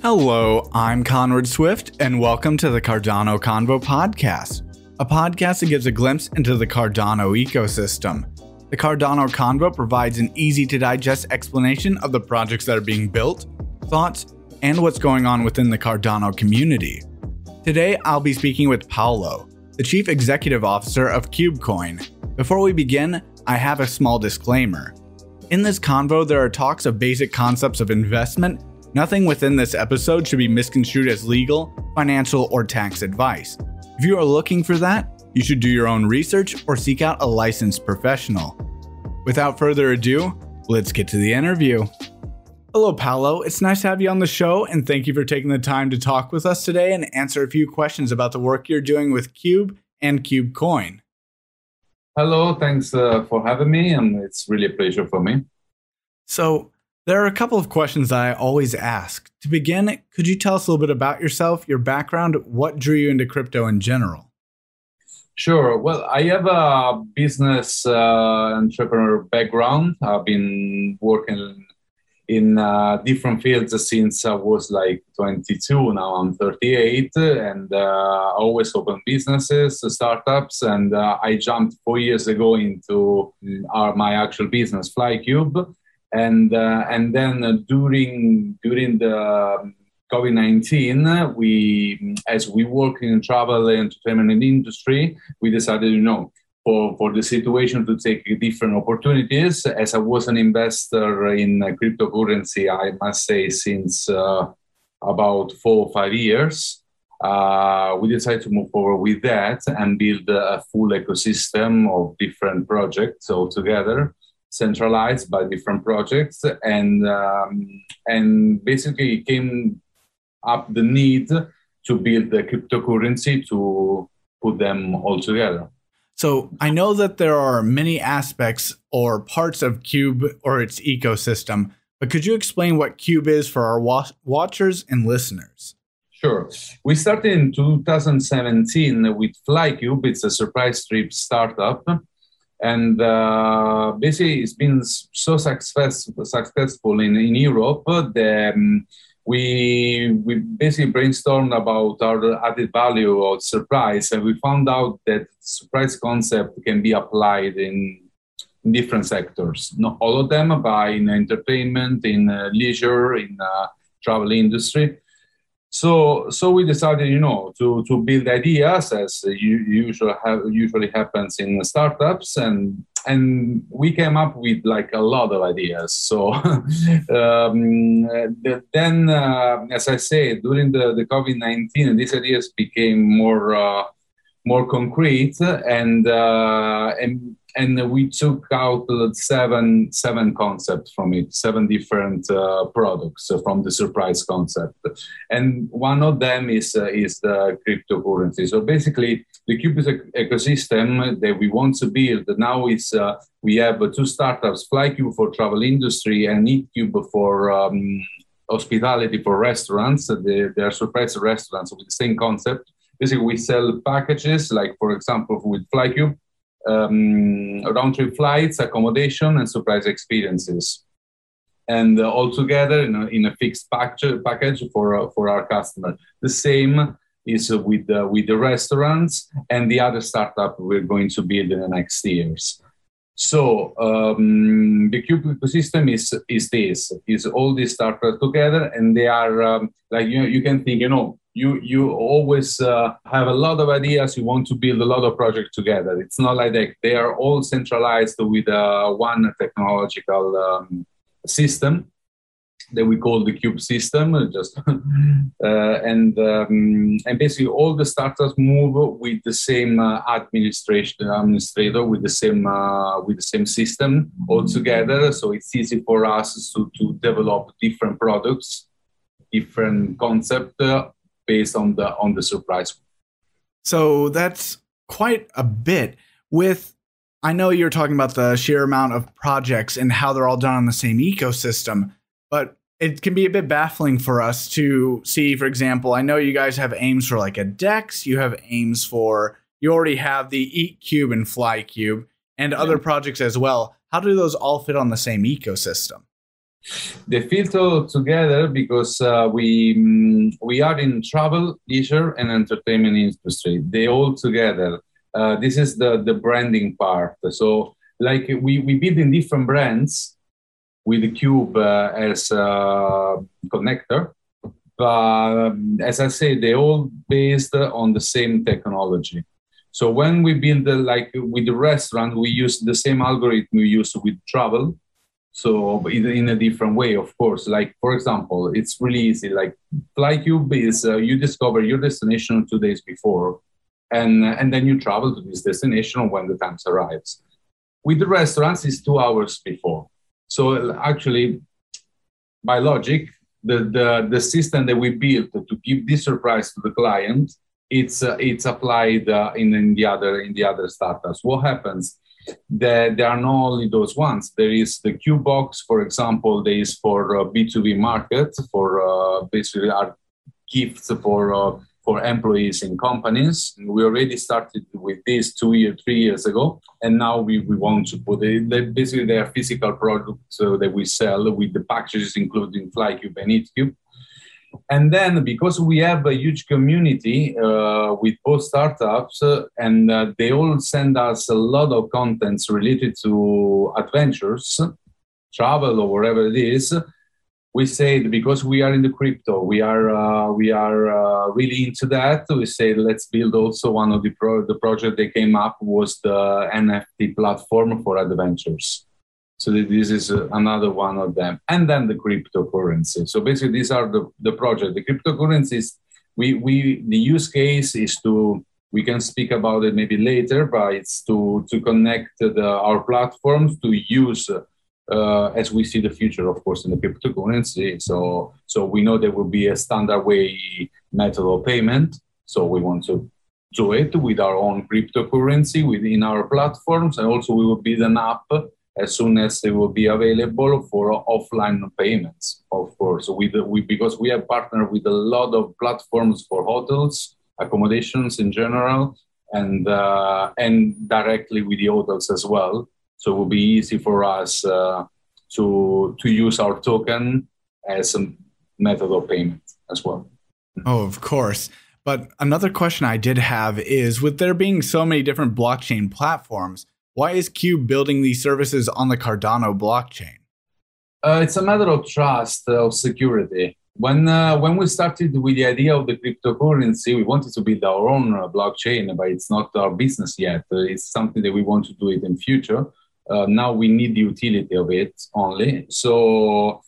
Hello, I'm Conrad Swift, and welcome to the Cardano Convo podcast, a podcast that gives a glimpse into the Cardano ecosystem. The Cardano Convo provides an easy to digest explanation of the projects that are being built, thoughts, and what's going on within the Cardano community. Today, I'll be speaking with Paolo, the Chief Executive Officer of KubeCoin. Before we begin, I have a small disclaimer. In this convo, there are talks of basic concepts of investment Nothing within this episode should be misconstrued as legal, financial, or tax advice. If you are looking for that, you should do your own research or seek out a licensed professional. Without further ado, let's get to the interview. Hello, Paolo. It's nice to have you on the show, and thank you for taking the time to talk with us today and answer a few questions about the work you're doing with Kube and KubeCoin. Hello, thanks uh, for having me, and it's really a pleasure for me. So, there are a couple of questions I always ask. To begin, could you tell us a little bit about yourself, your background, what drew you into crypto in general? Sure. Well, I have a business uh, entrepreneur background. I've been working in uh, different fields since I was like 22. Now I'm 38, and uh, always open businesses, startups, and uh, I jumped four years ago into our, my actual business, FlyKube and uh, and then during during the um, COVID nineteen, we as we work in travel and entertainment industry, we decided, you know, for, for the situation to take different opportunities. As I was an investor in cryptocurrency, I must say, since uh, about four or five years, uh, we decided to move forward with that and build a full ecosystem of different projects altogether centralized by different projects, and um, and basically came up the need to build the cryptocurrency to put them all together. So I know that there are many aspects or parts of Kube or its ecosystem, but could you explain what Kube is for our wa- watchers and listeners? Sure. We started in 2017 with FlyKube. It's a surprise trip startup and uh, basically it's been so success, successful in, in Europe that um, we we basically brainstormed about our added value of surprise, and we found out that surprise concept can be applied in, different sectors. Not all of them, but in entertainment, in uh, leisure, in uh, travel industry. So, so we decided, you know, to, to build ideas as you, usually have, usually happens in startups, and and we came up with like a lot of ideas. So, um, then, uh, as I say, during the, the COVID nineteen, these ideas became more uh, more concrete, and uh, and and we took out seven seven concepts from it, seven different uh, products from the surprise concept, and one of them is uh, is the cryptocurrency. So basically, the Kube ecosystem that we want to build now is uh, we have two startups: FlyKube for travel industry and EatKube for um, hospitality for restaurants. They, they are surprise restaurants with the same concept. Basically, we sell packages, like for example with FlyKube um, round trip flights, accommodation, and surprise experiences. And uh, all together in a, in a fixed package, for, uh, for our customer. The same is uh, with, the, with the restaurants and the other startup we're going to build in the next years. So um, the Kube ecosystem is is this is all these startups together, and they are um, like you know, you can think you know you you always uh, have a lot of ideas. You want to build a lot of projects together. It's not like that. They are all centralized with uh, one technological um, system that we call the Kube system just uh, and um, and basically all the startups move with the same uh, administration administrator with the same uh, with the same system all together so it's easy for us to, to develop different products different concept uh, based on the on the surprise. So that's quite a bit. With I know you're talking about the sheer amount of projects and how they're all done on the same ecosystem, but it can be a bit baffling for us to see, for example, I know you guys have aims for like a Dex, you have aims for you already have the Eat Kube and Fly Kube and yeah. other projects as well. How do those all fit on the same ecosystem? They fit together because uh, we mm, we are in travel, leisure, and entertainment industry. They all together. Uh, this is the the branding part. So like we we build in different brands with the Kube uh, as a connector, but um, as I say, they're all based on the same technology. So when we build the, like with the restaurant, we use the same algorithm we use with travel so in a different way, of course. Like for example, it's really easy. Like FlyKube is uh, you discover your destination two days before, and and then you travel to this destination when the time arrives. With the restaurants, it's two hours before. So actually, by logic, the the, the system that we built to give this surprise to the client, it's uh, it's applied uh, in, in the other in the other startups. What happens? that there are not only those ones. There is the Kubebox, for example, there is for uh, B2B market, for uh, basically our gifts for uh, for employees in companies. We already started with this two years, three years ago, and now we, we want to put it. They, basically, they are physical products uh, that we sell with the packages including FlyKube and EatKube. And then because we have a huge community uh, with both startups, uh, and uh, they all send us a lot of contents related to adventures, travel or whatever it is. We say because we are in the crypto, we are uh, we are uh, really into that. We say let's build also one of the pro- the project they came up was the NFT platform for adventures. So this is uh, another one of them. And then the cryptocurrency. So basically, these are the, the project. The cryptocurrencies, we, we, the use case is to, we can speak about it maybe later, but it's to, to connect the, our platforms to use uh, as we see the future, of course, in the cryptocurrency. So, so we know there will be a standard way method of payment. So we want to do it with our own cryptocurrency within our platforms, and also we will build an app as soon as they will be available for offline payments, of course. With, we, because we have partnered with a lot of platforms for hotels, accommodations in general, and, uh, and directly with the hotels as well. So it will be easy for us uh, to, to use our token as a method of payment as well. Oh, of course. But another question I did have is with there being so many different blockchain platforms, why is Cube building these services on the Cardano blockchain? Uh, it's a matter of trust, uh, of security. When uh, when we started with the idea of the cryptocurrency, we wanted to build our own uh, blockchain, but it's not our business yet. Uh, it's something that we want to do it in future. Uh, now we need the utility of it only. So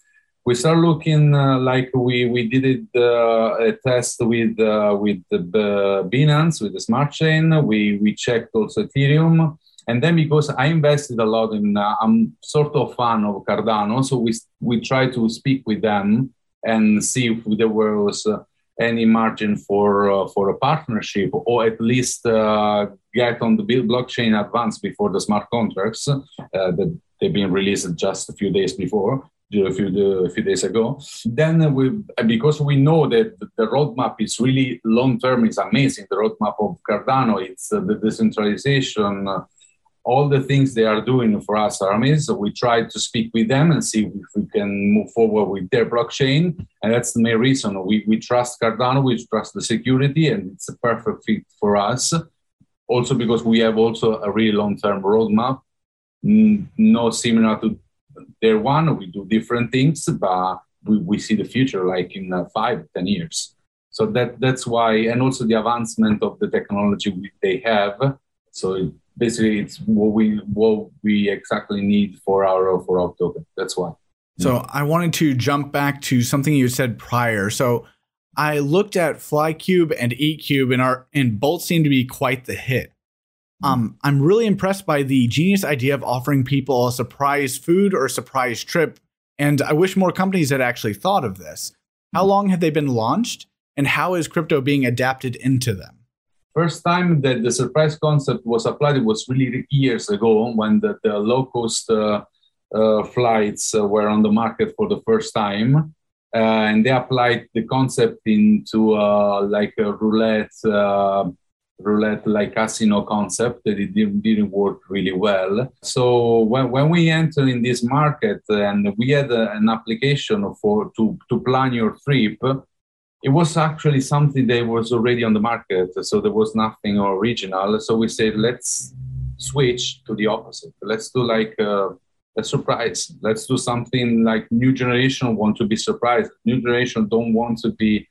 we start looking uh, like we we did it uh, a test with uh, with the Binance with the smart chain. We we checked also Ethereum. And then because I invested a lot in, uh, I'm sort of fan of Cardano, so we we try to speak with them and see if there was uh, any margin for uh, for a partnership, or at least uh, get on the blockchain advance before the smart contracts uh, that they've been released just a few days before a few, a few days ago. Then we, because we know that the roadmap is really long term, is amazing. The roadmap of Cardano, it's uh, the decentralization, uh, all the things they are doing for us amazing. So we try to speak with them and see if we can move forward with their blockchain. And that's the main reason. We, we trust Cardano, we trust the security, and it's a perfect fit for us. Also because we have also a really long-term roadmap, no similar to their one. We do different things, but we, we see the future like in uh, five, ten years. So that that's why, and also the advancement of the technology they have. So basically it's what we what we exactly need for our for our token. That's why. So I wanted to jump back to something you said prior. So I looked at FlyKube and EatKube and are and both seem to be quite the hit. Um, I'm really impressed by the genius idea of offering people a surprise food or a surprise trip, and I wish more companies had actually thought of this. How long have they been launched, and how is crypto being adapted into them? First time that the surprise concept was applied was really years ago when the, the low cost uh, uh, flights uh, were on the market for the first time. Uh, and they applied the concept into uh, like a roulette, roulette like casino concept that it didn't, didn't work really well. So when, when we entered in this market and we had a, an application for to, to plan your trip, it was actually something that was already on the market. So there was nothing original. So we said, let's switch to the opposite. Let's do like a, a surprise. Let's do something like new generation want to be surprised. New generation don't want to be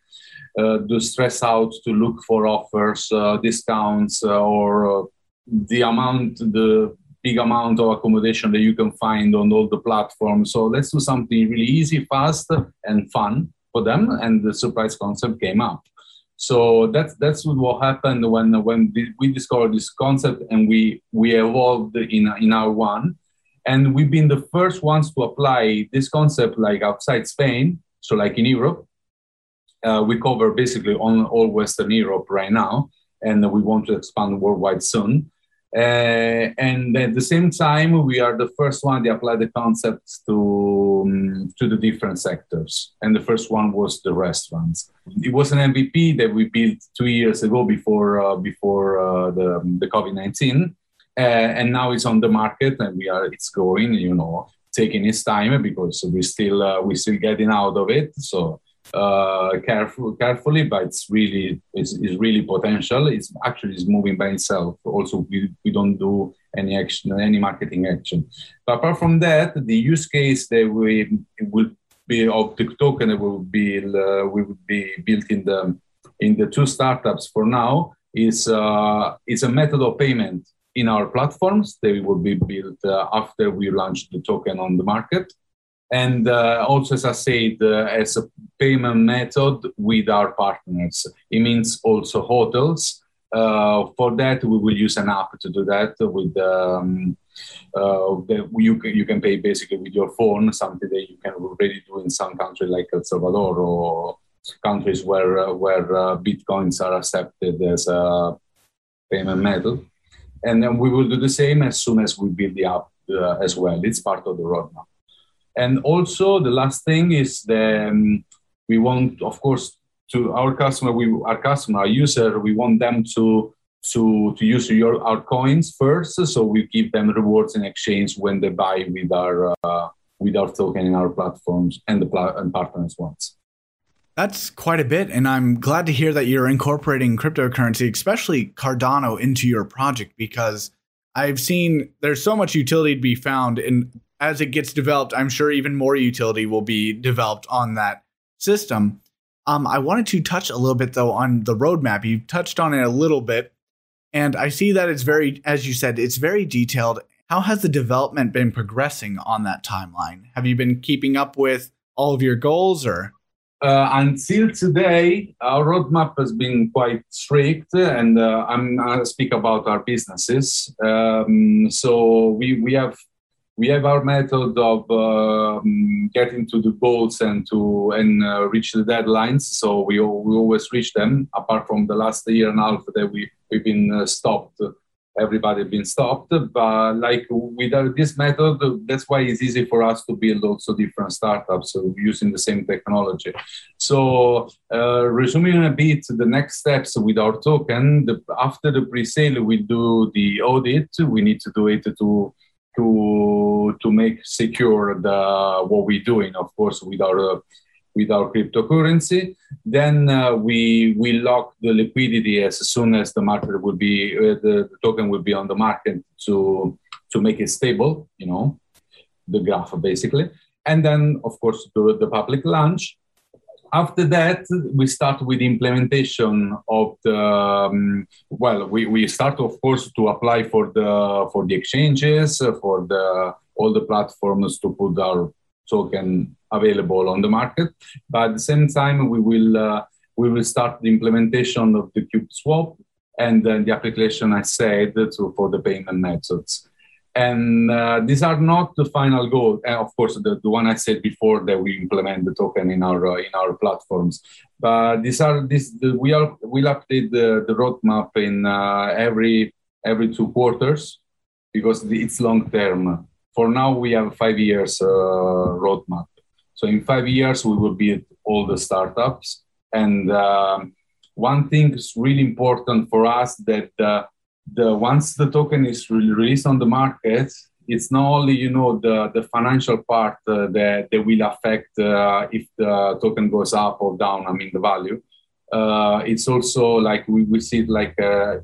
uh, to stress out to look for offers, uh, discounts, uh, or the amount, the big amount of accommodation that you can find on all the platforms. So let's do something really easy, fast, and fun for them. And the surprise concept came up. So that's that's what happened when when we discovered this concept and we we evolved in in our one, and we've been the first ones to apply this concept like outside Spain, so like in Europe, uh, we cover basically on all Western Europe right now, and we want to expand worldwide soon. Uh, and at the same time, we are the first one to apply the concepts to um, to the different sectors. And the first one was the restaurants. It was an MVP that we built two years ago before uh, before uh, the the COVID nineteen, uh, and now it's on the market, and we are it's going. You know, taking its time because we still uh, we still getting out of it. So uh, careful, carefully, but it's really it's, it's really potential. It's actually is moving by itself. Also, we, we don't do any action, any marketing action. But apart from that, the use case that we will be of the token that will be uh, we will be built in the in the two startups for now is uh, is a method of payment in our platforms. They will be built uh, after we launch the token on the market and uh, also as i said uh, as a payment method with our partners it means also hotels uh, for that we will use an app to do that with um, uh, the, you, can, you can pay basically with your phone something that you can already do in some country like el salvador or countries where uh, where uh, bitcoins are accepted as a payment method. And then we will do the same as soon as we build the app as well. It's part of the roadmap. And also the last thing is the um, we want, of course, to our customer, we our customer, our user, we want them to to to use your our coins first. So we give them rewards in exchange when they buy with our uh, with our token in our platforms and the pl- and partners ones. That's quite a bit, and I'm glad to hear that you're incorporating cryptocurrency, especially Cardano, into your project because I've seen there's so much utility to be found in as it gets developed, I'm sure even more utility will be developed on that system. Um, I wanted to touch a little bit though on the roadmap. You touched on it a little bit, and I see that it's very, as you said, it's very detailed. How has the development been progressing on that timeline? Have you been keeping up with all of your goals, or? Uh, until today, our roadmap has been quite strict, and uh, I'm to speak about our businesses. Um, so we we have we have our method of um, getting to the goals and to and uh, reach the deadlines. So we we always reach them. Apart from the last year and a half that we we've been uh, stopped, everybody been stopped. But like with this method, that's why it's easy for us to build also different startups using the same technology. So uh, resuming a bit, the next steps with our token. The, after the pre-sale, we do the audit. We need to do it to to to make secure the what we're doing, of course, with our with our cryptocurrency. Then uh, we we lock the liquidity as soon as the market will be uh, the, the, token will be on the market to to make it stable. You know, the graph basically, and then of course do the public launch after that, we start with implementation of the. Um, well, we, we start, of course, to apply for the for the exchanges, for the all the platforms to put our token available on the market. But at the same time, we will uh, we will start the implementation of the Kube Swap and the application I said to, for the payment methods. And uh, these are not the final goal. And of course, the, the one I said before that we implement the token in our uh, in our platforms. But these are this the, we are we'll update the, the roadmap in uh, every every two quarters because it's long term. For now, we have five years uh, roadmap. So in five years, we will build all the startups and. Um, one thing is really important for us that uh, the once the token is re- released on the market, it's not only you know the the financial part uh, that that will affect uh, if the token goes up or down. I mean the value. Uh, it's also like we, we see it like uh,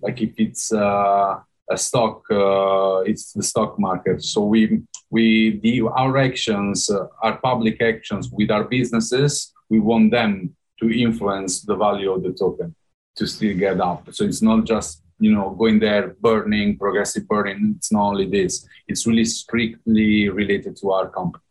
like if it's uh, a stock, uh, it's the stock market. So we we the our actions, our public actions with our businesses, we want them to influence the value of the token to still get up. So it's not just you know going there burning progressive burning it's not only this it's really strictly related to our company.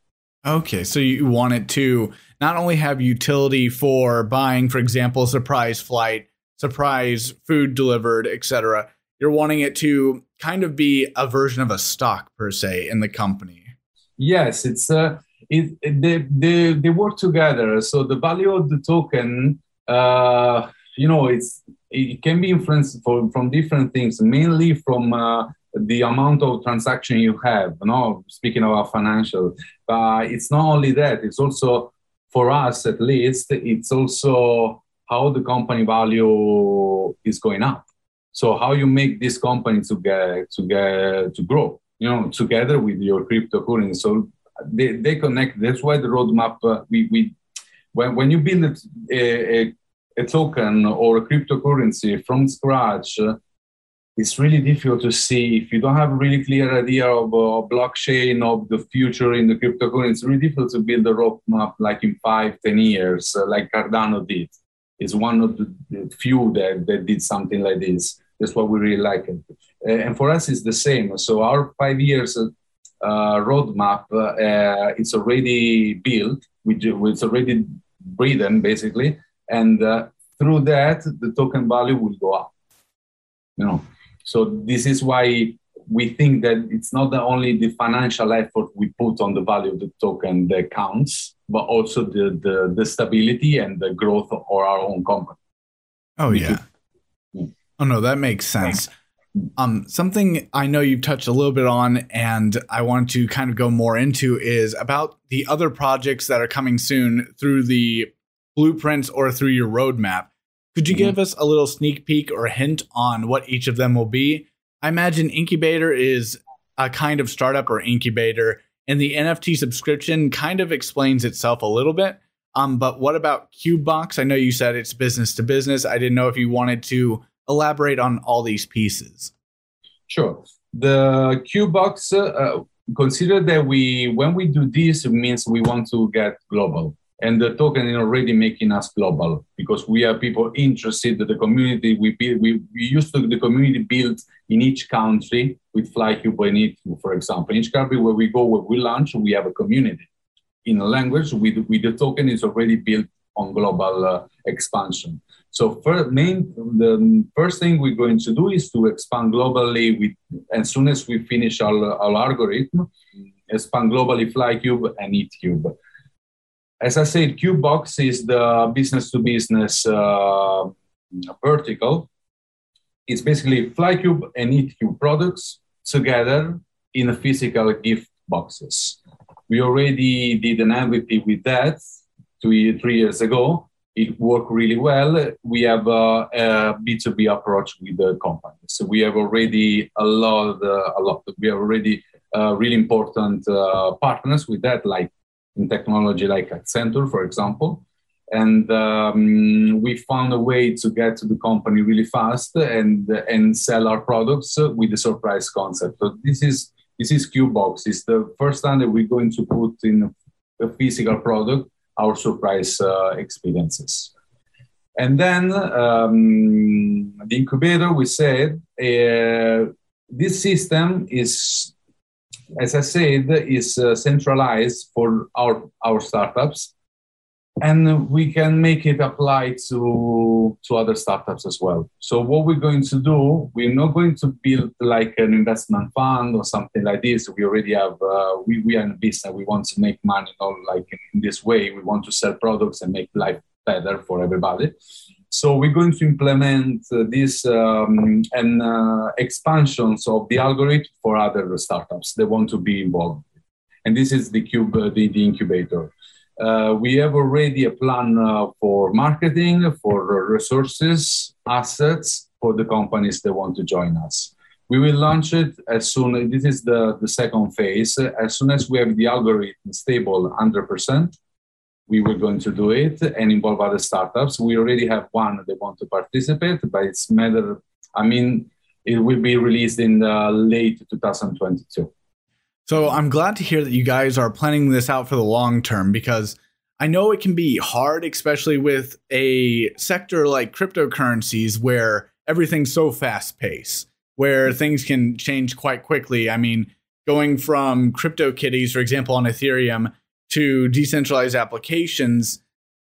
Okay so you want it to not only have utility for buying for example surprise flight surprise food delivered etc you're wanting it to kind of be a version of a stock per se in the company. Yes it's uh it, it they, they they work together so the value of the token uh you know it's it can be influenced for, from different things, mainly from uh, the amount of transaction you have. You know, speaking about financial, but it's not only that. It's also for us, at least, it's also how the company value is going up. So how you make this company to get to get to grow, you know, together with your cryptocurrency. So they, they connect. That's why the roadmap uh, we we when when you build a, a a token or a cryptocurrency from scratch, uh, it's really difficult to see if you don't have a really clear idea of uh, blockchain of the future in the cryptocurrency. It's really difficult to build a roadmap like in five, ten years, uh, like Cardano did. It's one of the few that, that did something like this. That's what we really like it. And for us, it's the same. So our five years uh, roadmap, uh, it's already built. We do, it's already breathing, basically and uh, through that the token value will go up you know. So this is why we think that it's not the only the financial effort we put on the value of the token that counts but also the the, the stability and the growth of our own company. Oh yeah. Oh no that makes sense. Um, something I know you've touched a little bit on, and I want to kind of go more into is about the other projects that are coming soon through the blueprints or through your roadmap. Could you mm-hmm. give us a little sneak peek or hint on what each of them will be? I imagine Incubator is a kind of startup or incubator, and the NFT subscription kind of explains itself a little bit. Um, but what about Kubebox? I know you said it's business to business. I didn't know if you wanted to elaborate on all these pieces. Sure. The Kubebox, uh, consider that we, when we do this, it means we want to get global and the token is already making us global because we are people interested in the community we build we, we used to the community built in each country with flykube and it for example. In each country where we go where we launch we have a community. In a language with, with the token is already built on global uh, expansion. So first, main the first thing we're going to do is to expand globally with as soon as we finish our, our algorithm expand globally flykube and eatkube as I said, Kubebox is the business to business uh, vertical. It's basically Flykube and EatKube products together in a physical gift boxes. We already did an MVP with that two, three years ago. It worked really well. We have a a B2B approach with the company. So we have already a lot, uh, a lot. We have already uh, really important uh, partners with that, like in technology like Accenture, for example. And um, we found a way to get to the company really fast and and sell our products with the surprise concept. So this is this is Kubebox. It's the first time that we're going to put in a physical product our surprise uh, experiences. And then um, the incubator, we said, uh, this system is as I said, is uh, centralized for our, our startups. And we can make it apply to, to other startups as well. So, what we're going to do, we're not going to build like an investment fund or something like this. We already have, uh, we, we are in business, we want to make money, not like in this way. We want to sell products and make life better for everybody. So we're going to implement uh, this um, and uh, expansions of the algorithm for other startups that want to be involved. And this is the Kube, uh, the, the incubator. Uh, we have already a plan uh, for marketing, for resources, assets for the companies that want to join us. We will launch it as soon. As this is the, the second phase. As soon as we have the algorithm stable 100%, we were going to do it and involve other startups. We already have one that want to participate, but it's matter. I mean, it will be released in late 2022. So I'm glad to hear that you guys are planning this out for the long term because I know it can be hard, especially with a sector like cryptocurrencies where everything's so fast paced, where things can change quite quickly. I mean, going from crypto CryptoKitties, for example, on Ethereum to decentralized applications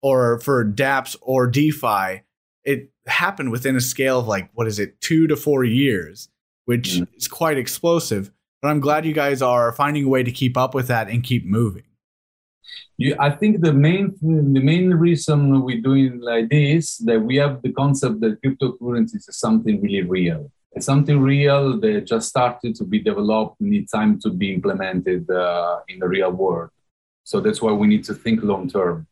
or for dApps or DeFi, it happened within a scale of like, what is it, two to four years, which mm-hmm. is quite explosive. But I'm glad you guys are finding a way to keep up with that and keep moving. Yeah, I think the main the main reason we're doing like this that we have the concept that cryptocurrencies is something really real. It's something real that just started to be developed, need time to be implemented uh, in the real world. So that's why we need to think long term.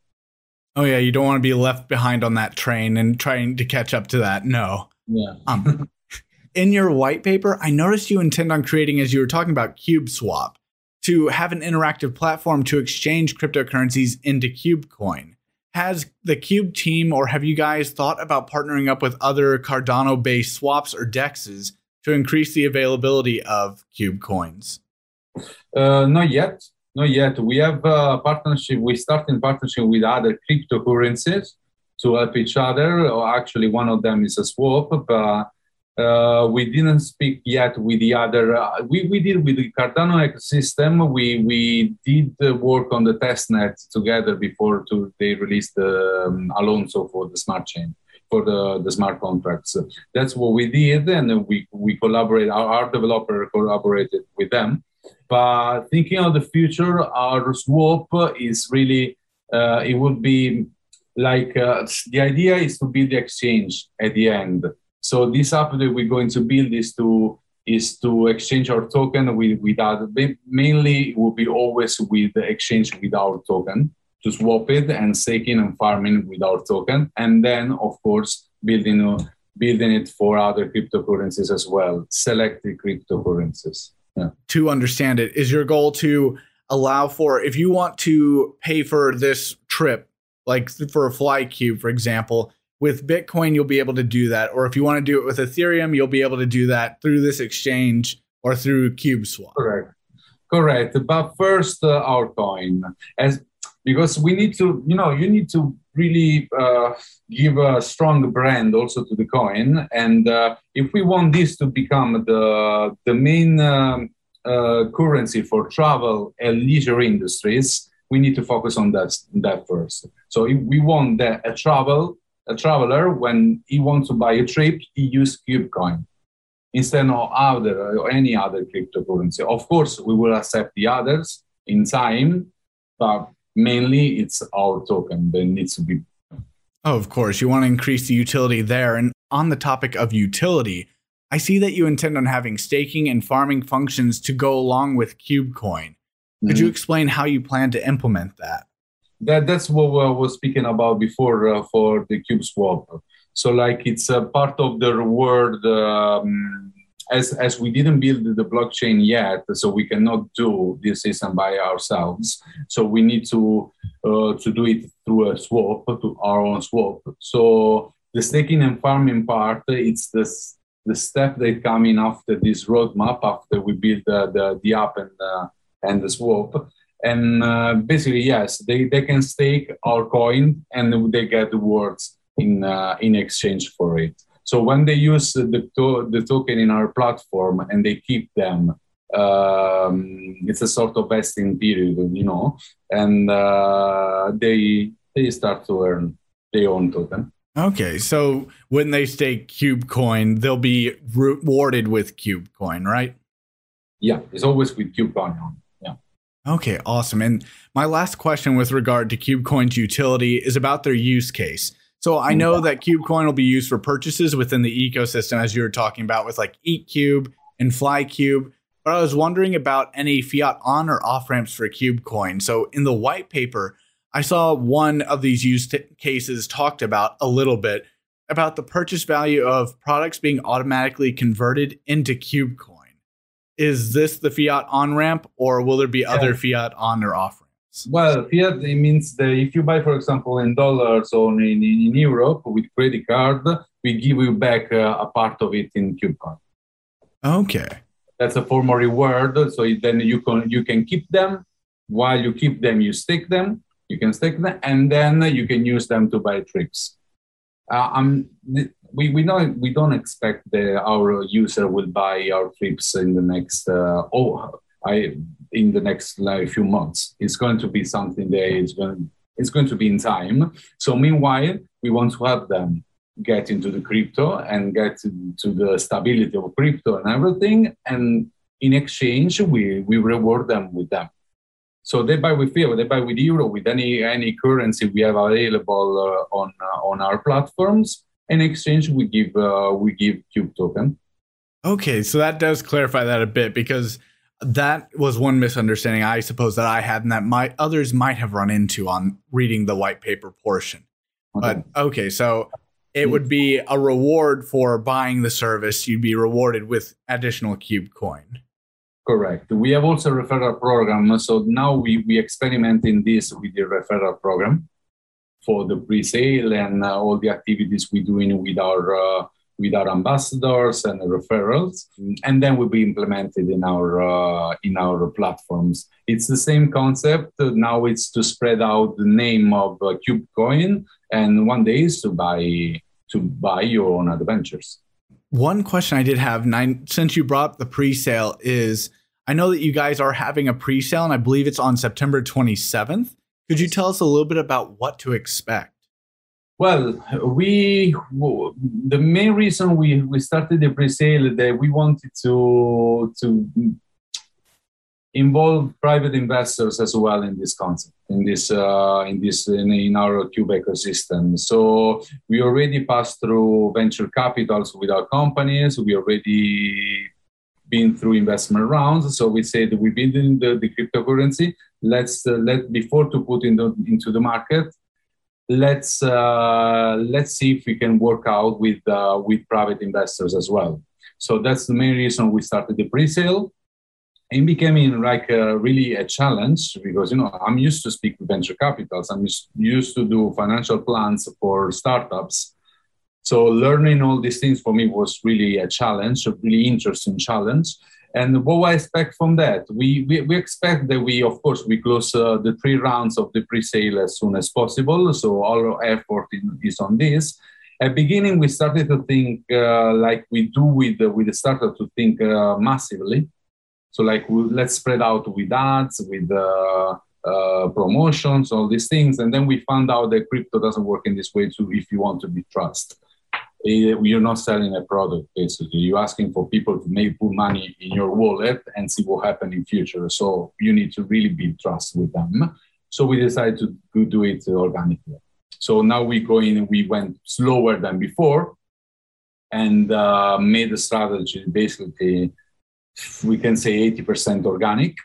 Oh yeah, you don't want to be left behind on that train and trying to catch up to that. No. Yeah. um, in your white paper, I noticed you intend on creating, as you were talking about, KubeSwap, to have an interactive platform to exchange cryptocurrencies into KubeCoin. Has the Kube team, or have you guys thought about partnering up with other Cardano-based swaps or dexes to increase the availability of Kube coins? Uh, not yet. Not yet. We have a partnership. We start in partnership with other cryptocurrencies to help each other. Or actually, one of them is a swap, but uh, we didn't speak yet with the other. Uh, we, we did with the Cardano ecosystem. We we did work on the testnet together before to, they released the um, Alonzo for the smart chain for the, the smart contracts. That's what we did, and we we collaborate. Our, our developer collaborated with them but thinking of the future, our swap is really, uh, it would be like uh, the idea is to build the exchange at the end. So this app that we're going to build is to is to exchange our token with with other. Mainly, it will be always with the exchange with our token to swap it and staking and farming with our token, and then of course building uh, building it for other cryptocurrencies as well, selected cryptocurrencies yeah. to understand it is your goal to allow for if you want to pay for this trip like for a fly kube for example with bitcoin you'll be able to do that. Or if you want to do it with ethereum you'll be able to do that through this exchange or through kubeswap. Correct. Correct. But first uh, our coin. As because we need to you know you need to really uh, give a strong brand also to the coin. And uh, if we want this to become the, the main um, uh, currency for travel and leisure industries, we need to focus on that, that first. So if we want that a travel, a traveler, when he wants to buy a trip, he use KubeCoin instead of other or any other cryptocurrency. Of course, we will accept the others in time, but mainly it's our token that needs to be oh of course you want to increase the utility there and on the topic of utility i see that you intend on having staking and farming functions to go along with kubecoin could mm-hmm. you explain how you plan to implement that that that's what i was speaking about before uh, for the kube swap so like it's a part of the reward um, as as we didn't build the blockchain yet, so we cannot do this system by ourselves. So we need to uh, to do it through a swap, to our own swap. So the staking and farming part, it's the the step that come in after this roadmap, after we build the the, the app and uh, and the swap. And uh, basically, yes, they, they can stake our coin and they get the words in uh, in exchange for it. So when they use the, to- the token in our platform and they keep them, um, it's a sort of vesting period, you know, and uh, they they start to earn their own token. Okay, so when they stake KubeCoin, they'll be rewarded with KubeCoin, right? Yeah, it's always with KubeCoin. Yeah. Okay, awesome. And my last question with regard to KubeCoin's utility is about their use case. So I know that KubeCoin will be used for purchases within the ecosystem, as you were talking about with like EatKube and FlyKube. But I was wondering about any fiat on or off ramps for KubeCoin. So in the white paper, I saw one of these use t- cases talked about a little bit about the purchase value of products being automatically converted into KubeCoin. Is this the fiat on ramp, or will there be yeah. other fiat on or off ramps? Well, fiat it means that if you buy, for example, in dollars or in, in Europe with credit card, we give you back uh, a part of it in KubeCoin. Okay. That's a form of reward. So then you can you can keep them. While you keep them, you stick them. You can stick them, and then you can use them to buy trips. Uh, I'm, we we don't we don't expect that our user will buy our trips in the next uh, oh I in the next like, few months. It's going to be something that is going it's going to be in time. So meanwhile, we want to help them get into the crypto and get to the stability of crypto and everything. And in exchange, we, we reward them with them. So they buy with fiat, they buy with euro, with any any currency we have available uh, on uh, on our platforms. In exchange, we give uh, we give Kube token. Okay, so that does clarify that a bit because that was one misunderstanding I suppose that I had and that my others might have run into on reading the white paper portion. Okay. But okay, so it would be a reward for buying the service. You'd be rewarded with additional Kube coin. Correct. We have also a referral program. So now we, we experiment in this with the referral program for the pre-sale and uh, all the activities we're doing with our uh, with our ambassadors and referrals, and then will be implemented in our uh, in our platforms. It's the same concept. Now it's to spread out the name of uh, KubeCoin, and one day is to buy to buy your own adventures. One question I did have, nine, since you brought up the pre-sale, is I know that you guys are having a pre-sale, and I believe it's on September 27th. Could you tell us a little bit about what to expect? Well, we the main reason we, we started the pre-sale that we wanted to to involve private investors as well in this concept in this uh, in this in, in, our Kube ecosystem. So we already passed through venture capitals with our companies. We already been through investment rounds. So we said we build in the, the cryptocurrency. Let's uh, let before to put in the, into the market let's uh, let's see if we can work out with uh, with private investors as well. So that's the main reason we started the pre-sale it became like a, really a challenge because you know I'm used to speak with venture capitals. I'm used to do financial plans for startups. So learning all these things for me was really a challenge, a really interesting challenge. And what I expect from that, we, we, we expect that we, of course, we close uh, the three rounds of the pre-sale as soon as possible. So all our effort in, is on this. At beginning, we started to think uh, like we do with uh, with the startup to think uh, massively. So like we, let's spread out with ads, with uh, uh, promotions, all these things, and then we found out that crypto doesn't work in this way too. If you want to be trust, eh, you're not selling a product basically. You're asking for people to maybe put money in your wallet and see what happen in future. So you need to really build trust with them. So we decided to do it organically. So now we go in. We went slower than before, and uh, made a strategy basically we can say 80% organic.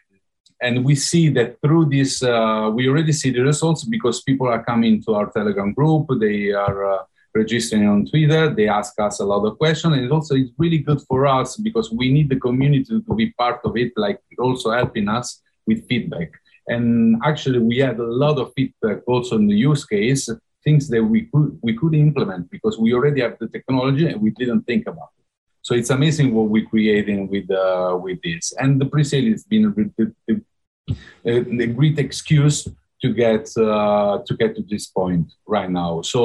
And we see that through this, uh, we already see the results because people are coming to our Telegram group. They are uh, registering on Twitter. They ask us a lot of questions. And also, it's really good for us because we need the community to be part of it, like also helping us with feedback. And actually, we had a lot of feedback also in the use case, things that we could we could implement because we already have the technology and we didn't think about. So it's amazing what we're creating with uh, with this. And the pre-sale has been a, a great excuse to get uh, to get to this point right now. So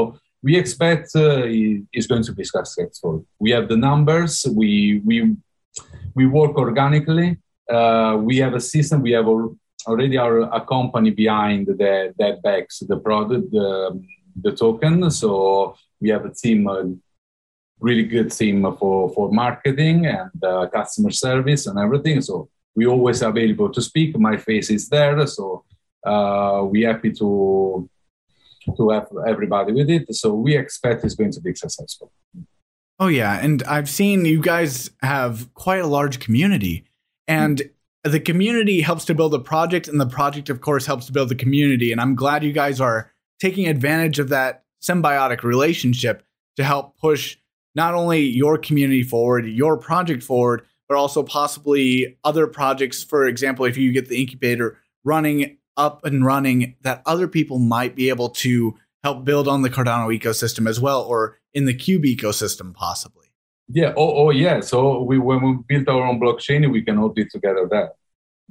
we expect uh, it's going to be successful. We have the numbers. We we we work organically. Uh, we have a system. We have already our a company behind the that backs the product, the, the token. So we have a team uh, really good team for, for marketing and uh, customer service and everything. So we always available to speak. My face is there, so uh, we're happy to to have everybody with it. So we expect it's going to be successful. Oh yeah, and I've seen you guys have quite a large community, and the community helps to build a project, and the project, of course, helps to build the community. And I'm glad you guys are taking advantage of that symbiotic relationship to help push not only your community forward, your project forward, but also possibly other projects. For example, if you get the incubator running up and running, that other people might be able to help build on the Cardano ecosystem as well, or in the Kube ecosystem, possibly. Yeah. Oh, oh yeah. So we when we built our own blockchain, we can all be together that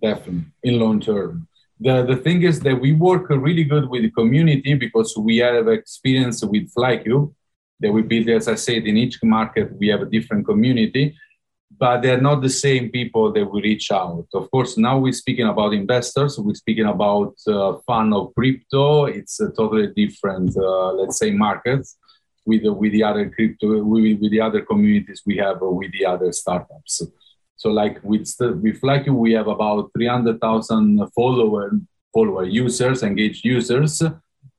definitely in long term. The, the thing is that we work really good with the community because we have experience with FlyKube that we build, as I said, in each market we have a different community, but they're not the same people that we reach out. Of course, now we're speaking about investors, we're speaking about uh, fund of crypto. It's a totally different, uh, let's say, markets with the, with the other crypto with, with the other communities we have with the other startups. So, like with with FlyKube, we have about 300,000 follower follower users, engaged users.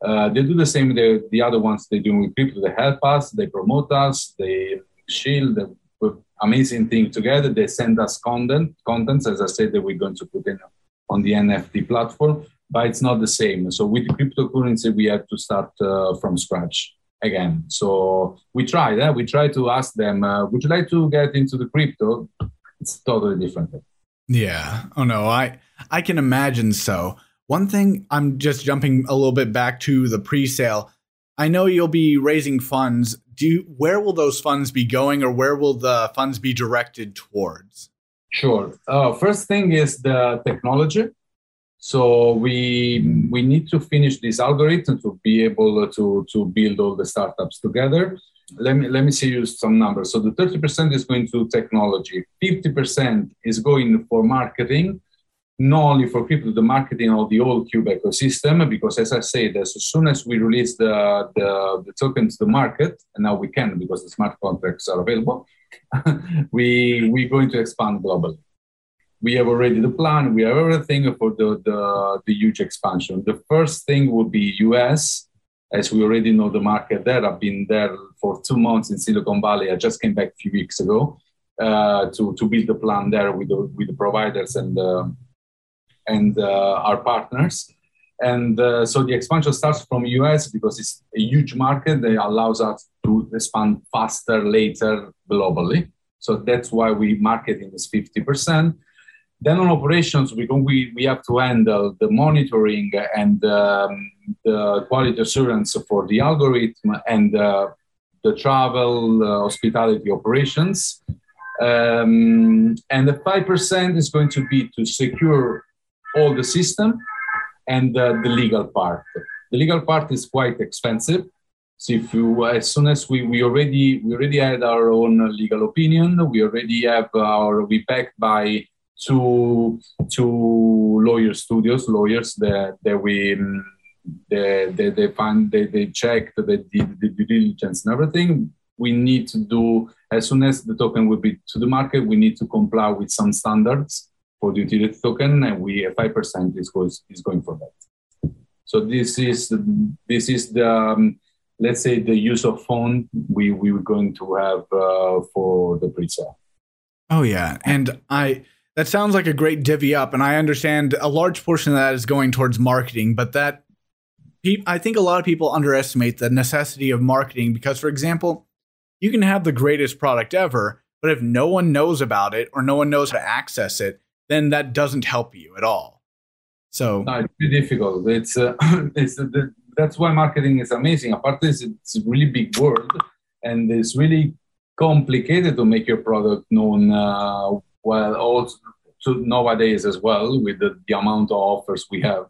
Uh, they do the same. The, the other ones they do with people. They help us. They promote us. They shield. They put amazing thing together. They send us content. Contents, as I said, that we're going to put in on the NFT platform. But it's not the same. So with cryptocurrency, we have to start uh, from scratch again. So we tried. Eh? We tried to ask them, uh, "Would you like to get into the crypto?" It's totally different. Yeah. Oh no, I I can imagine so. One thing I'm just jumping a little bit back to the pre-sale. I know you'll be raising funds. Do you, where will those funds be going, or where will the funds be directed towards? Sure. Uh, first thing is the technology. So we we need to finish this algorithm to be able to to build all the startups together. Let me let me see you some numbers. So the 30% is going to technology, 50% is going for marketing, not only for crypto, the marketing of the whole Kube ecosystem, because as I said, as soon as we release the, the, the token to the market, and now we can because the smart contracts are available, we, we're going to expand globally we have already the plan. We have everything for the, the, the huge expansion. The first thing will be US, as we already know the market there. I've been there for two months in Silicon Valley. I just came back a few weeks ago uh, to, to build the plan there with the, with the providers and, uh, and uh, our partners. And uh, so the expansion starts from US because it's a huge market that allows us to expand faster later globally. So that's why we market in this 50%. Then on operations, we, we, we have to handle the monitoring and um, the quality assurance for the algorithm and uh, the travel, uh, hospitality operations. Um, and the 5% is going to be to secure all the system and uh, the legal part. The legal part is quite expensive. So if you, as soon as we, we already we already had our own legal opinion, we already have our we backed by to to lawyer studios, lawyers that that we they, they, they find they, they check the, the due diligence and everything. We need to do as soon as the token will be to the market, we need to comply with some standards for the utility token, and we five percent is goes is going for that. So this is this is the um, let's say the use of phone we we were going to have uh, for the pre-sale. Oh yeah, and I that sounds like a great divvy up, and I understand a large portion of that is going towards marketing, but that I think a lot of people underestimate the necessity of marketing because, for example, you can have the greatest product ever, but if no one knows about it or no one knows how to access it, then that doesn't help you at all. So no, it's pretty difficult. It's uh, it's that's why marketing is amazing. Apart this, it's a really big world, and it's really complicated to make your product known uh, well also nowadays as well with the, the amount of offers we have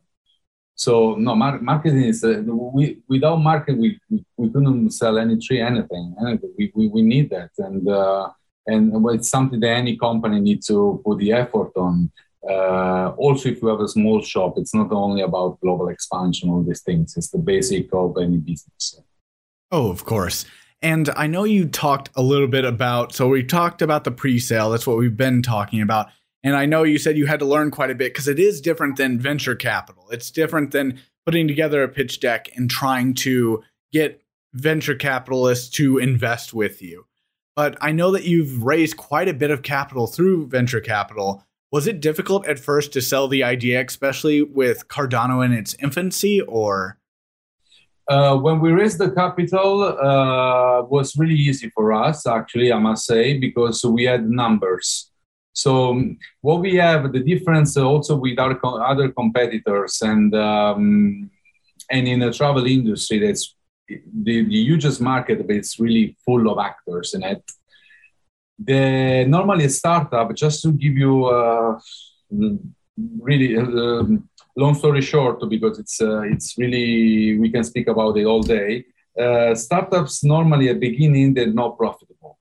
so no mar- marketing is uh, we without market we, we, we couldn't sell any tree anything, anything. We, we, we need that and uh, and it's something that any company needs to put the effort on uh, also if you have a small shop it's not only about global expansion all these things it's the basic of any business oh of course and I know you talked a little bit about, so we talked about the pre sale. That's what we've been talking about. And I know you said you had to learn quite a bit because it is different than venture capital. It's different than putting together a pitch deck and trying to get venture capitalists to invest with you. But I know that you've raised quite a bit of capital through venture capital. Was it difficult at first to sell the idea, especially with Cardano in its infancy, or? Uh, when we raised the capital, uh, was really easy for us. Actually, I must say, because we had numbers. So um, what we have, the difference also with our co- other competitors, and um, and in the travel industry, that's the, the hugest market, but it's really full of actors in it. The normally a startup, just to give you uh, really uh, long story short, because it's uh, it's really we can speak about it all day. Uh, startups normally at beginning they're not profitable,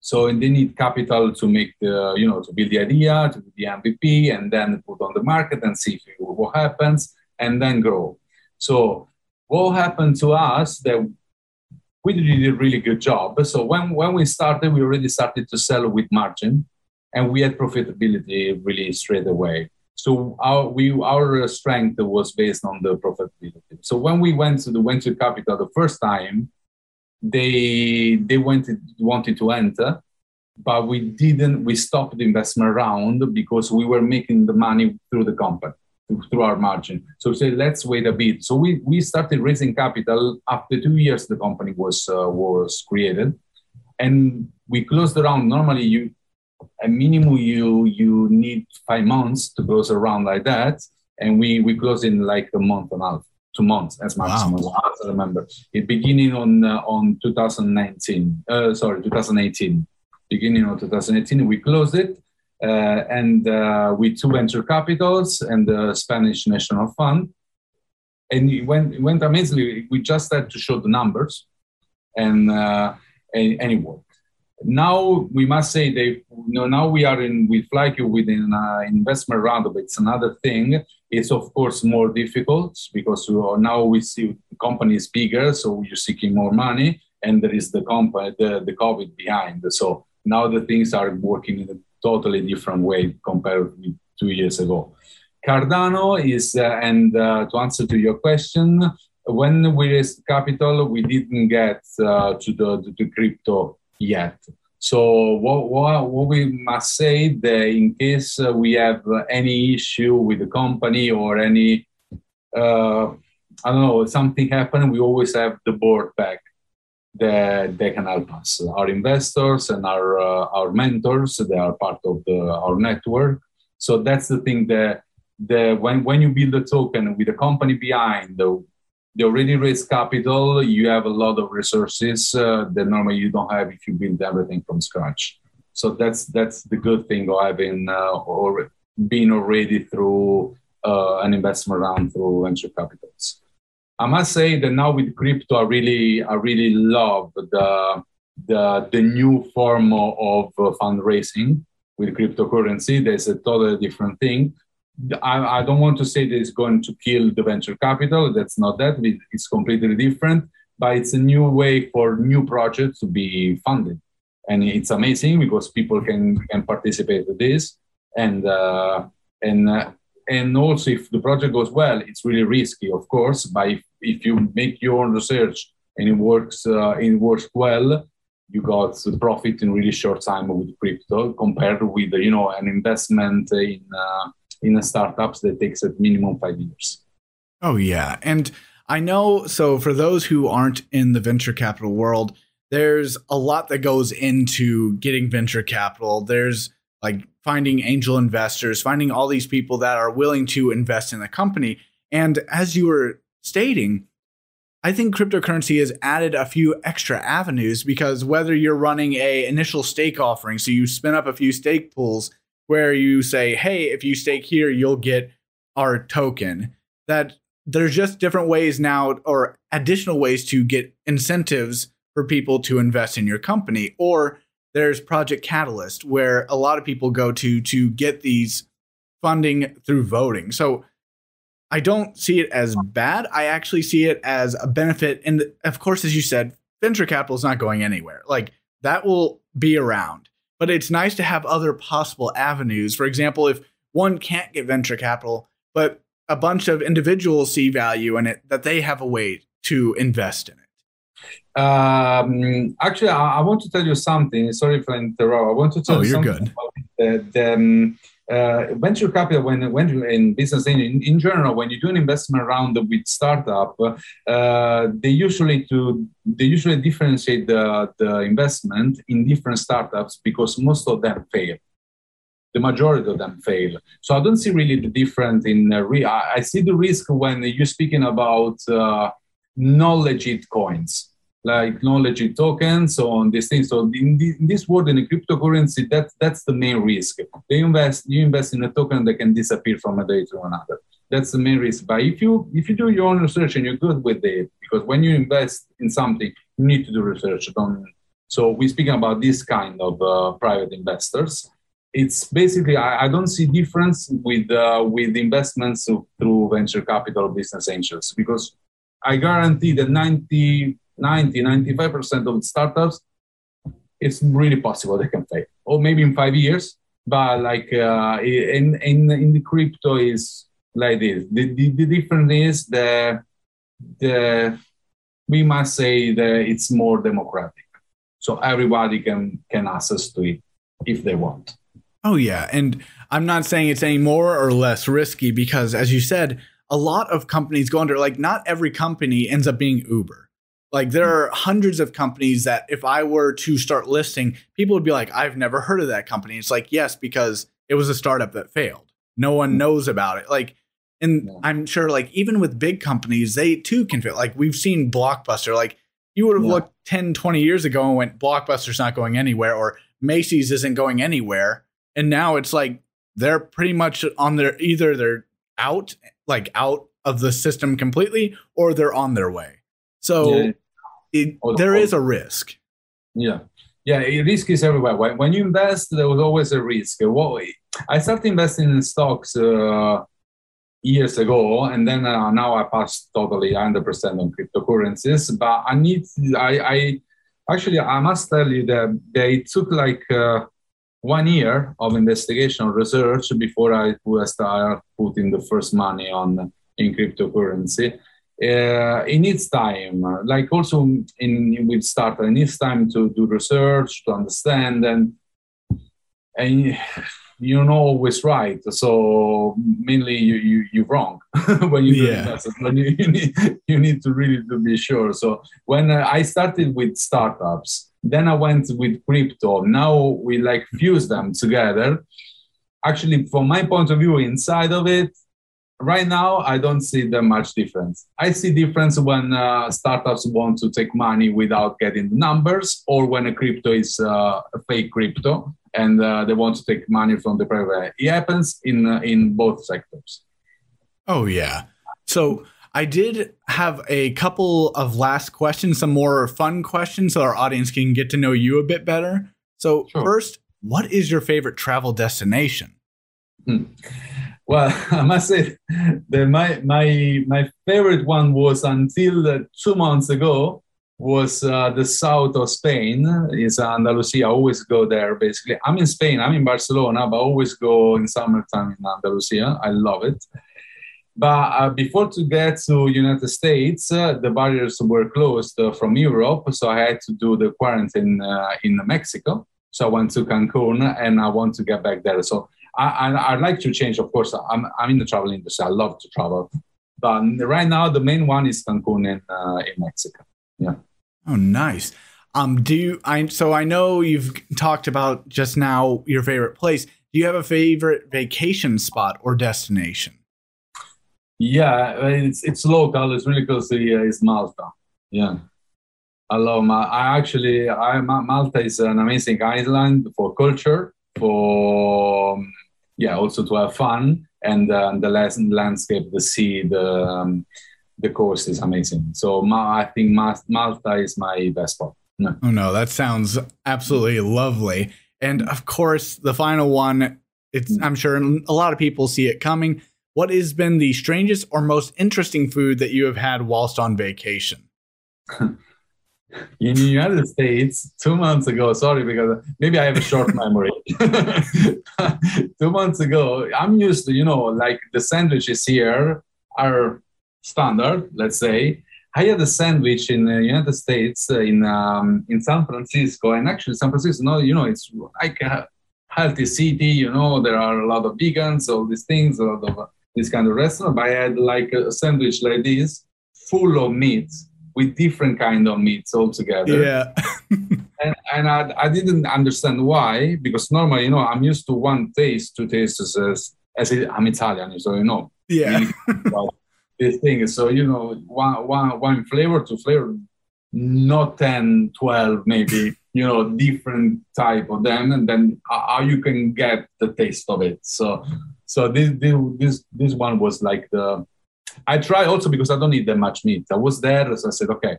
so they need capital to make the you know to build the idea, to do the MVP, and then put on the market and see if, what happens, and then grow. So what happened to us that we did a really good job. So when, when we started, we already started to sell with margin and we had profitability really straight away. So our, we, our strength was based on the profitability. So when we went to the venture capital the first time, they, they wanted, wanted to enter, but we didn't, we stopped the investment round because we were making the money through the company through our margin. So we say, let's wait a bit. So we, we started raising capital after two years the company was uh, was created, and we closed the round. Normally, you a minimum you you need five months to close a round like that, and we we closed in like a month and a half, two months as maximum. Wow. As I remember, it beginning on uh, on 2019. Uh, sorry, 2018. Beginning of 2018, we closed it and uh, with two venture capitals and the Spanish National Fund. And it went, it went amazingly. We just had to show the numbers, and, uh, and, and it worked. Now we must say that you know, now we are in with FlyKube within investment round, but it's another thing. It's of course more difficult because now we see the company is bigger, so you're seeking more money, and there is the company, the, the COVID behind. So now the things are working in totally different way compared with two years ago. Cardano is, uh, and uh, to answer to your question, when we raised capital, we didn't get uh, to the to the crypto yet. So what, what, what we must say that in case we have any issue with the company or any uh, I don't know something happen, we always have the board back that they can help us. Our investors and our uh, our mentors, they are part of the our network. So that's the thing that the when when you build a token with a company behind, the, they already raised capital, you have a lot of resources uh, that normally you don't have if you build everything from scratch. So that's that's the good thing of having uh, or being already through uh, an investment round through venture capitals. I must say that now with crypto, I really, I really love the the, the new form of uh, fundraising with cryptocurrency. There's a totally different thing. I, I, don't want to say that it's going to kill the venture capital. That's not that. It's completely different. But it's a new way for new projects to be funded, and it's amazing because people can can participate with this. And uh, and uh, and also if the project goes well it's really risky of course but if, if you make your own research and it works uh, it works well you got profit in really short time with crypto compared with you know an investment in uh, in startups that takes at minimum five years. Oh yeah. And i know so for those who aren't in the venture capital world there's a lot that goes into getting venture capital. There's like finding angel investors, finding all these people that are willing to invest in the company. And as you were stating, I think cryptocurrency has added a few extra avenues because whether you're running a initial stake offering, so you spin up a few stake pools where you say, "Hey, if you stake here, you'll get our token." That there's just different ways now or additional ways to get incentives for people to invest in your company or there's Project Catalyst, where a lot of people go to to get these funding through voting. So I don't see it as bad. I actually see it as a benefit. And of course, as you said, venture capital is not going anywhere. Like that will be around. But it's nice to have other possible avenues. For example, if one can't get venture capital, but a bunch of individuals see value in it, that they have a way to invest in it. Um, actually, I, I, want to tell you something. Sorry if I interrupt. I want to tell oh, you something good. about the, the, um, uh, venture capital, when when in business in, in general, when you do an investment round with startup, uh, they usually to they usually differentiate the, the investment in different startups because most of them fail. The majority of them fail. So I don't see really the difference in. Uh, re- I see the risk when you're speaking about uh, non-legit coins like knowledge tokens on these things. So in, the, in, this world in a cryptocurrency, that that's the main risk. They invest, you invest in a token that can disappear from a day to another. That's the main risk. But if you if you do your own research and you're good with it, because when you invest in something, you need to do research. Don't, so we're speaking about this kind of uh, private investors. It's basically I, I, don't see difference with uh, with investments through venture capital business angels because I guarantee that 90 90, 95% of startups, it's really possible they can fail. Or maybe in five years, but like uh, in, in, in the crypto is like this. The, the, the difference is the, the, we must say that it's more democratic. So everybody can, can access to it if they want. Oh yeah, and I'm not saying it's any more or less risky because, as you said, a lot of companies go under. Like, not every company ends up being Uber. Like there are hundreds of companies that if I were to start listing, people would be like, I've never heard of that company. It's like, yes, because it was a startup that failed. No one mm-hmm. knows about it. Like, and yeah. I'm sure like even with big companies, they too can fail. Like we've seen Blockbuster, like you would have yeah. looked 10, 20 years ago and went, Blockbuster's not going anywhere or Macy's isn't going anywhere. And now it's like they're pretty much on their either they're out, like out of the system completely, or they're on their way. So yeah. it, there is a risk. Yeah. Yeah, risk is everywhere. When, when you invest, there was always a risk. Well, I started investing in stocks uh, years ago, and then uh, now I passed totally 100% on cryptocurrencies. But I need, I, I actually, I must tell you that they took like uh, one year of investigation research before I started putting the first money on in cryptocurrency uh, it needs time. Like also in with startup, it needs time to do research to understand and and you're not always right. So mainly you you you're wrong when you yeah. do when you, you need you need to really to be sure. So when uh, I started with startups, then I went with crypto. Now we like fuse them together. Actually, from my point of view, inside of it, right now i don't see that much difference. I see difference when uh, startups want to take money without getting the numbers or when a crypto is uh, a fake crypto and uh, they want to take money from the private it happens in uh, in both sectors. Oh yeah. So i did have a couple of last questions some more fun questions so our audience can get to know you a bit better. So sure. first what is your favorite travel destination? Hmm. Well, I must say that my my my favorite one was until uh, two months ago was uh, the south of Spain. Is Andalusia. I always go there. Basically, I'm in Spain. I'm in Barcelona, but I always go in summertime in Andalusia. I love it. But uh, before to get to United States, uh, the barriers were closed uh, from Europe, so I had to do the quarantine uh, in Mexico. So I went to Cancun, and I want to get back there. So I, I, would like to change. Of course, I'm, I'm in the travel industry. I love to travel. But right now, the main one is Cancun in, uh, in Mexico. Yeah. Oh, nice. Um, do you, I, so I know you've talked about just now your favorite place. Do you have a favorite vacation spot or destination? Yeah, it's, it's local. It's really close to here. It's Malta. Yeah. I love Malta. I actually, I, Malta is an amazing island for culture, for um, yeah, also to have fun and uh, the landscape, the sea, the um, the coast is amazing. So I think Malta is my best spot. No. Oh no, that sounds absolutely lovely. And of course, the final one, it's I'm sure a lot of people see it coming. What has been the strangest or most interesting food that you have had whilst on vacation? in the United States two months ago. Sorry, because maybe I have a short memory. two months ago, I'm used to, you know, like the sandwiches here are standard, let's say. I had a sandwich in the United States uh, in um, in San Francisco, and actually San Francisco, no, you know, it's like a healthy city. You know, there are a lot of vegans, all these things, a lot of uh, this kind of restaurant. But I had like a sandwich like this, full of meats with different kind of meats altogether. Yeah. and and I, I didn't understand why because normally you know I'm used to one taste, two tastes as as I'm Italian, so you know. Yeah. this thing. So you know, one one one flavor to flavor, not 10, 12 maybe. you know, different type of them, and then how you can get the taste of it. So so this this this one was like the. I try also because I don't eat that much meat. I was there, so I said, okay,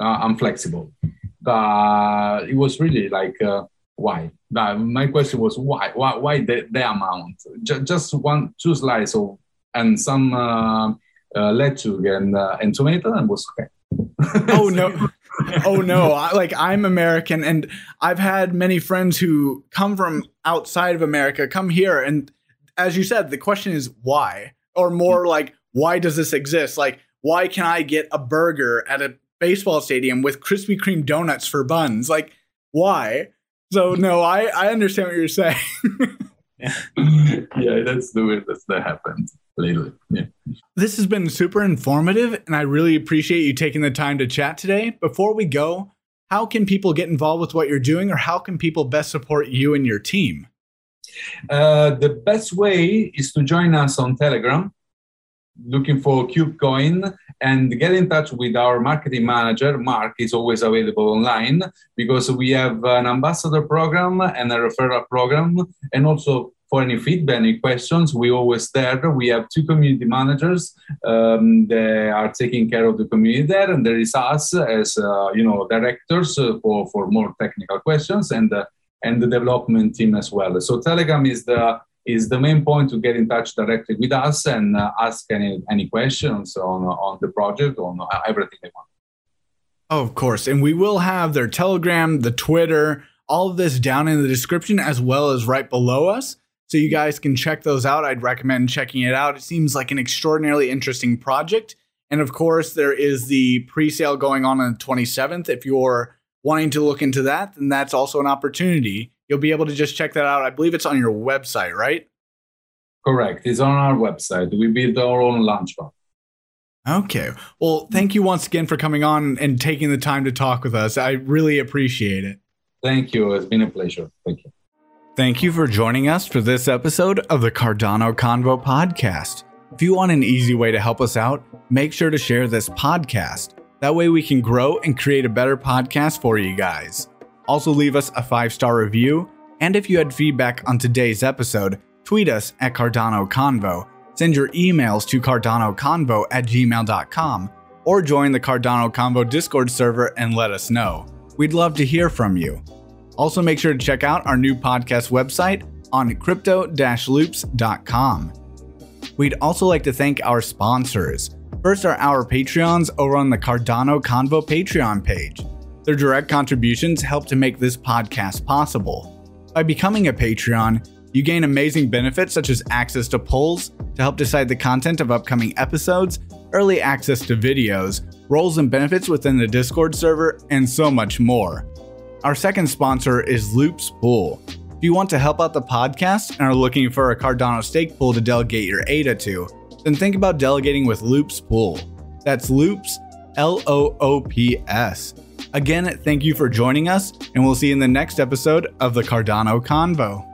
uh, I'm flexible. But it was really like uh, why? My question was why why, why the, the amount? J- just one two slices of and some uh, uh, lettuce and uh, and tomato and was okay. Oh no. Oh no. I, like i'm american and i've had many friends who come from outside of america come here and as you said the question is why? Or more like why does this exist like why can i get a burger at a baseball stadium with Krispy Kreme donuts for buns. Like, why? So no, I I understand what you're saying. yeah, that's the way that's that happened lately. Yeah. This has been super informative, and I really appreciate you taking the time to chat today. Before we go, how can people get involved with what you're doing, or how can people best support you and your team? Uh, the best way is to join us on Telegram looking for KubeCoin and get in touch with our marketing manager. Mark is always available online because we have an ambassador program and a referral program. And also for any feedback, any questions, we always there. We have two community managers. Um, they are taking care of the community there, and there is us as uh, you know directors uh, for for more technical questions and. Uh, and the development team as well. So Telegram is the is the main point to get in touch directly with us and uh, ask any, any questions on, on the project, on everything they want. Of course. And we will have their Telegram, the Twitter, all of this down in the description as well as right below us. So you guys can check those out. I'd recommend checking it out. It seems like an extraordinarily interesting project. And of course, there is the pre sale going on on the 27th. If you're wanting to look into that, then that's also an opportunity you'll be able to just check that out. I believe it's on your website, right? Correct. It's on our website. We built our own launchpad. Okay. Well, thank you once again for coming on and taking the time to talk with us. I really appreciate it. Thank you. It's been a pleasure. Thank you. Thank you for joining us for this episode of the Cardano Convo podcast. If you want an easy way to help us out, make sure to share this podcast. That way we can grow and create a better podcast for you guys. Also, leave us a five star review. And if you had feedback on today's episode, tweet us at Cardano Convo, send your emails to cardanoconvo at gmail.com, or join the Cardano Convo Discord server and let us know. We'd love to hear from you. Also, make sure to check out our new podcast website on crypto loops.com. We'd also like to thank our sponsors. First are our Patreons over on the Cardano Convo Patreon page. Their direct contributions help to make this podcast possible. By becoming a Patreon, you gain amazing benefits such as access to polls to help decide the content of upcoming episodes, early access to videos, roles and benefits within the Discord server, and so much more. Our second sponsor is Loops Pool. If you want to help out the podcast and are looking for a Cardano stake pool to delegate your ADA to, then think about delegating with Loops Pool. That's Loops, L O O P S. Again, thank you for joining us, and we'll see you in the next episode of the Cardano Convo.